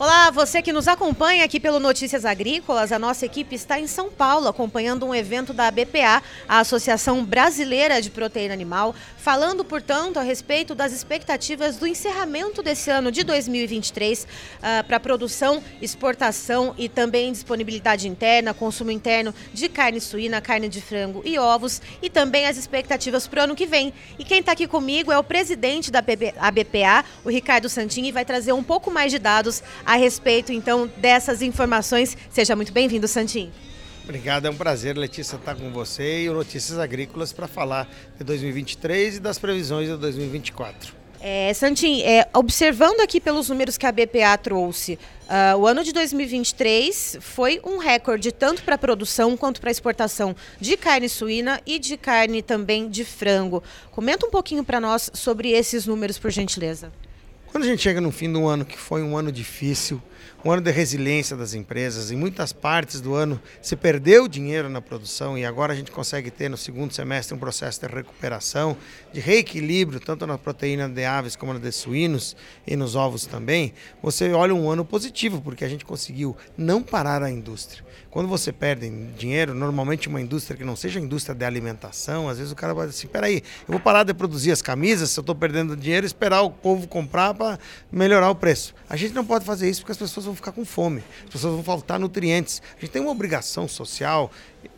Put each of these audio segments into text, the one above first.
Olá, você que nos acompanha aqui pelo Notícias Agrícolas, a nossa equipe está em São Paulo acompanhando um evento da BPA, a Associação Brasileira de Proteína Animal, falando, portanto, a respeito das expectativas do encerramento desse ano de 2023 uh, para produção, exportação e também disponibilidade interna, consumo interno de carne suína, carne de frango e ovos e também as expectativas para o ano que vem. E quem está aqui comigo é o presidente da BPA, o Ricardo Santini, e vai trazer um pouco mais de dados a respeito então dessas informações. Seja muito bem-vindo, Santinho. Obrigado, é um prazer, Letícia, estar com você e o Notícias Agrícolas para falar de 2023 e das previsões de 2024. É, Santim, é, observando aqui pelos números que a BPA trouxe, uh, o ano de 2023 foi um recorde tanto para a produção quanto para a exportação de carne suína e de carne também de frango. Comenta um pouquinho para nós sobre esses números, por gentileza. Quando a gente chega no fim do ano, que foi um ano difícil, um ano de resiliência das empresas, em muitas partes do ano se perdeu dinheiro na produção e agora a gente consegue ter no segundo semestre um processo de recuperação, de reequilíbrio, tanto na proteína de aves como na de suínos e nos ovos também, você olha um ano positivo, porque a gente conseguiu não parar a indústria. Quando você perde dinheiro, normalmente uma indústria que não seja indústria de alimentação, às vezes o cara vai assim, peraí, eu vou parar de produzir as camisas se eu estou perdendo dinheiro esperar o povo comprar para melhorar o preço. A gente não pode fazer isso porque as pessoas vão ficar com fome, as pessoas vão faltar nutrientes. A gente tem uma obrigação social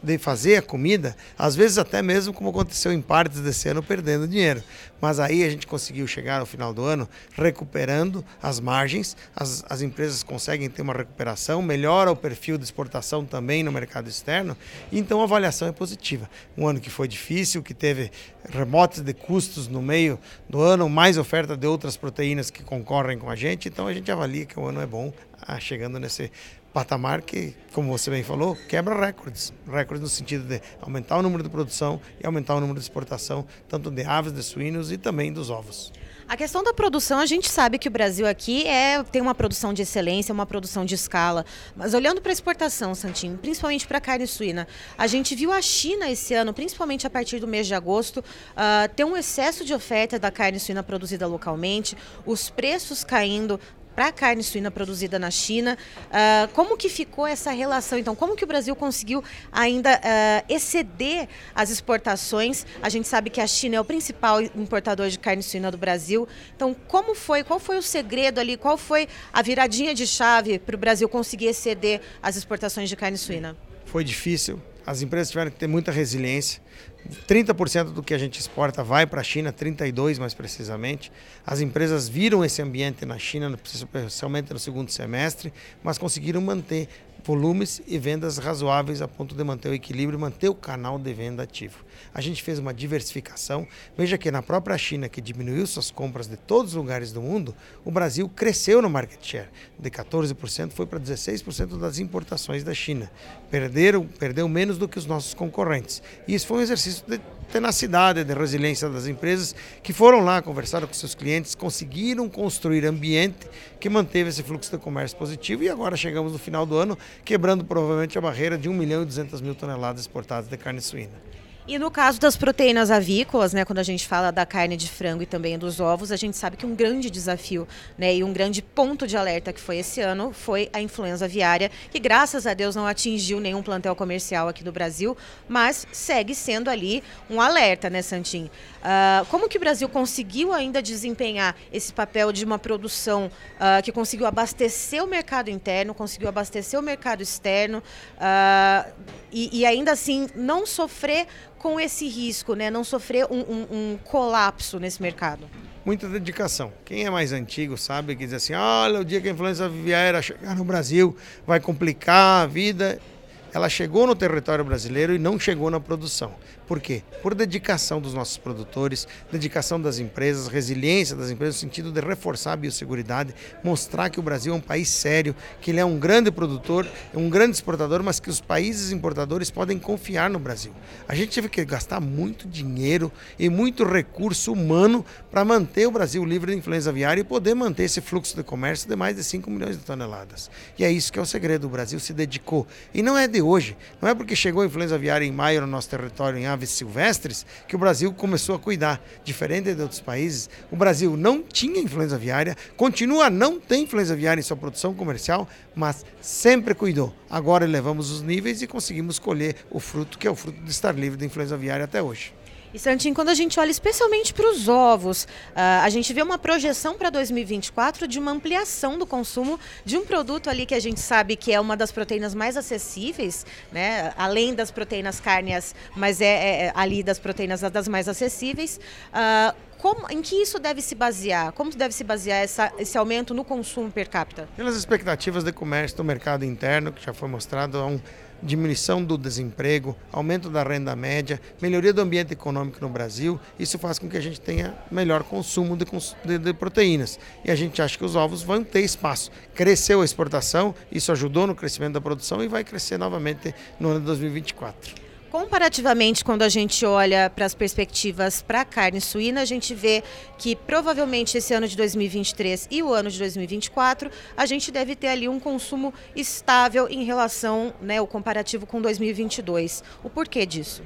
de fazer a comida, às vezes até mesmo como aconteceu em partes desse ano, perdendo dinheiro. Mas aí a gente conseguiu chegar ao final do ano recuperando as margens, as, as empresas conseguem ter uma recuperação, melhora o perfil de exportação também no mercado externo, então a avaliação é positiva. Um ano que foi difícil, que teve remotes de custos no meio do ano, mais oferta de outras proteínas que concorrem com a gente, então a gente avalia que o ano é bom, ah, chegando nesse patamar que, como você bem falou, quebra recordes. Recordes no sentido de aumentar o número de produção e aumentar o número de exportação, tanto de aves, de suínos e também dos ovos. A questão da produção, a gente sabe que o Brasil aqui é, tem uma produção de excelência, uma produção de escala. Mas olhando para a exportação, Santinho, principalmente para a carne suína, a gente viu a China esse ano, principalmente a partir do mês de agosto, uh, ter um excesso de oferta da carne suína produzida localmente, os preços caindo para a carne suína produzida na China. Uh, como que ficou essa relação? Então, como que o Brasil conseguiu ainda uh, exceder as exportações? A gente sabe que a China é o principal importador de carne suína do Brasil. Então, como foi? Qual foi o segredo ali? Qual foi a viradinha de chave para o Brasil conseguir exceder as exportações de carne suína? Foi difícil. As empresas tiveram que ter muita resiliência. 30% do que a gente exporta vai para a China, 32% mais precisamente. As empresas viram esse ambiente na China, especialmente no segundo semestre, mas conseguiram manter volumes e vendas razoáveis a ponto de manter o equilíbrio e manter o canal de venda ativo. A gente fez uma diversificação. Veja que na própria China, que diminuiu suas compras de todos os lugares do mundo, o Brasil cresceu no market share. De 14% foi para 16% das importações da China. Perderam, perdeu menos do que os nossos concorrentes. E isso foi um exercício de tenacidade, de resiliência das empresas que foram lá, conversaram com seus clientes, conseguiram construir ambiente que manteve esse fluxo de comércio positivo e agora chegamos no final do ano quebrando provavelmente a barreira de 1 milhão e 200 mil toneladas exportadas de carne suína. E no caso das proteínas avícolas, né, quando a gente fala da carne de frango e também dos ovos, a gente sabe que um grande desafio né, e um grande ponto de alerta que foi esse ano foi a influenza aviária, que graças a Deus não atingiu nenhum plantel comercial aqui do Brasil, mas segue sendo ali um alerta, né, Santim? Uh, como que o Brasil conseguiu ainda desempenhar esse papel de uma produção uh, que conseguiu abastecer o mercado interno, conseguiu abastecer o mercado externo uh, e, e ainda assim não sofrer com esse risco, né? Não sofrer um, um, um colapso nesse mercado? Muita dedicação. Quem é mais antigo sabe que diz assim: olha, o dia que a influenza aviária chegar no Brasil vai complicar a vida. Ela chegou no território brasileiro e não chegou na produção. Por quê? Por dedicação dos nossos produtores, dedicação das empresas, resiliência das empresas, no sentido de reforçar a biosseguridade, mostrar que o Brasil é um país sério, que ele é um grande produtor, um grande exportador, mas que os países importadores podem confiar no Brasil. A gente teve que gastar muito dinheiro e muito recurso humano para manter o Brasil livre de influenza aviária e poder manter esse fluxo de comércio de mais de 5 milhões de toneladas. E é isso que é o segredo. O Brasil se dedicou. E não é de de hoje. Não é porque chegou a influenza aviária em maio no nosso território em aves silvestres que o Brasil começou a cuidar. Diferente de outros países, o Brasil não tinha influenza aviária, continua a não ter influenza aviária em sua produção comercial, mas sempre cuidou. Agora elevamos os níveis e conseguimos colher o fruto que é o fruto de estar livre da influenza aviária até hoje. E Santinho, quando a gente olha especialmente para os ovos, uh, a gente vê uma projeção para 2024 de uma ampliação do consumo de um produto ali que a gente sabe que é uma das proteínas mais acessíveis, né? além das proteínas cárneas, mas é, é, é ali das proteínas das mais acessíveis. Uh, como, em que isso deve se basear? Como deve se basear essa, esse aumento no consumo per capita? Pelas expectativas de comércio do mercado interno, que já foi mostrado há um diminuição do desemprego, aumento da renda média, melhoria do ambiente econômico no Brasil. Isso faz com que a gente tenha melhor consumo de, de, de, proteínas. E a gente acha que os ovos vão ter espaço. Cresceu a exportação, isso ajudou no crescimento da produção e vai crescer novamente no ano de 2024. Comparativamente, quando a gente olha para as perspectivas para a carne suína, a gente vê que provavelmente esse ano de 2023 e o ano de 2024, a gente deve ter ali um consumo estável em relação, né, o comparativo com 2022. O porquê disso?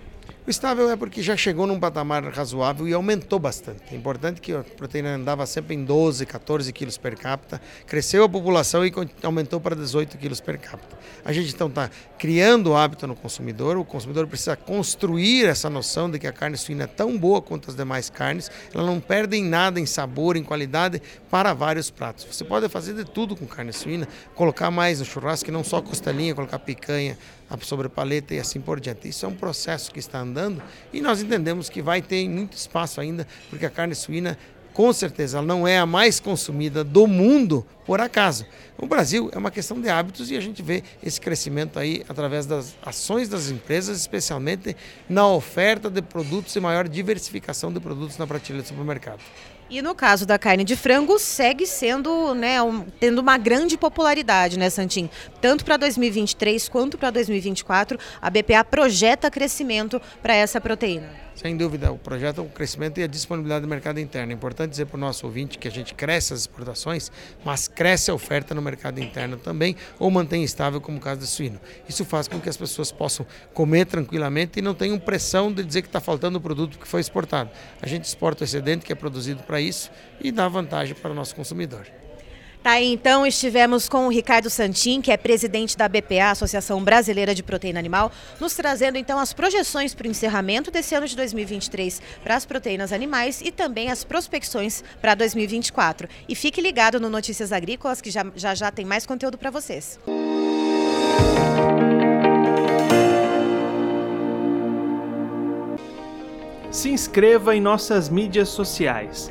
O estável é porque já chegou num patamar razoável e aumentou bastante. É importante que a proteína andava sempre em 12, 14 quilos per capita. Cresceu a população e aumentou para 18 quilos per capita. A gente então está criando o hábito no consumidor. O consumidor precisa construir essa noção de que a carne suína é tão boa quanto as demais carnes. Ela não perde em nada em sabor, em qualidade para vários pratos. Você pode fazer de tudo com carne suína, colocar mais no churrasco, não só costelinha, colocar picanha, sobre paleta e assim por diante. Isso é um processo que está andando e nós entendemos que vai ter muito espaço ainda, porque a carne suína com certeza ela não é a mais consumida do mundo por acaso. O Brasil é uma questão de hábitos e a gente vê esse crescimento aí através das ações das empresas, especialmente na oferta de produtos e maior diversificação de produtos na prateleira do supermercado. E no caso da carne de frango, segue sendo, né, um, tendo uma grande popularidade, né, Santim? Tanto para 2023 quanto para 2024, a BPA projeta crescimento para essa proteína. Sem dúvida, o projeto o crescimento e a disponibilidade do mercado interno. É importante dizer para o nosso ouvinte que a gente cresce as exportações, mas cresce a oferta no mercado interno também, ou mantém estável, como o caso do suíno. Isso faz com que as pessoas possam comer tranquilamente e não tenham pressão de dizer que está faltando o produto que foi exportado. A gente exporta o excedente que é produzido para isso e dá vantagem para o nosso consumidor. Tá aí, então, estivemos com o Ricardo Santin, que é presidente da BPA, Associação Brasileira de Proteína Animal, nos trazendo então as projeções para o encerramento desse ano de 2023 para as proteínas animais e também as prospecções para 2024. E fique ligado no Notícias Agrícolas, que já já, já tem mais conteúdo para vocês. Se inscreva em nossas mídias sociais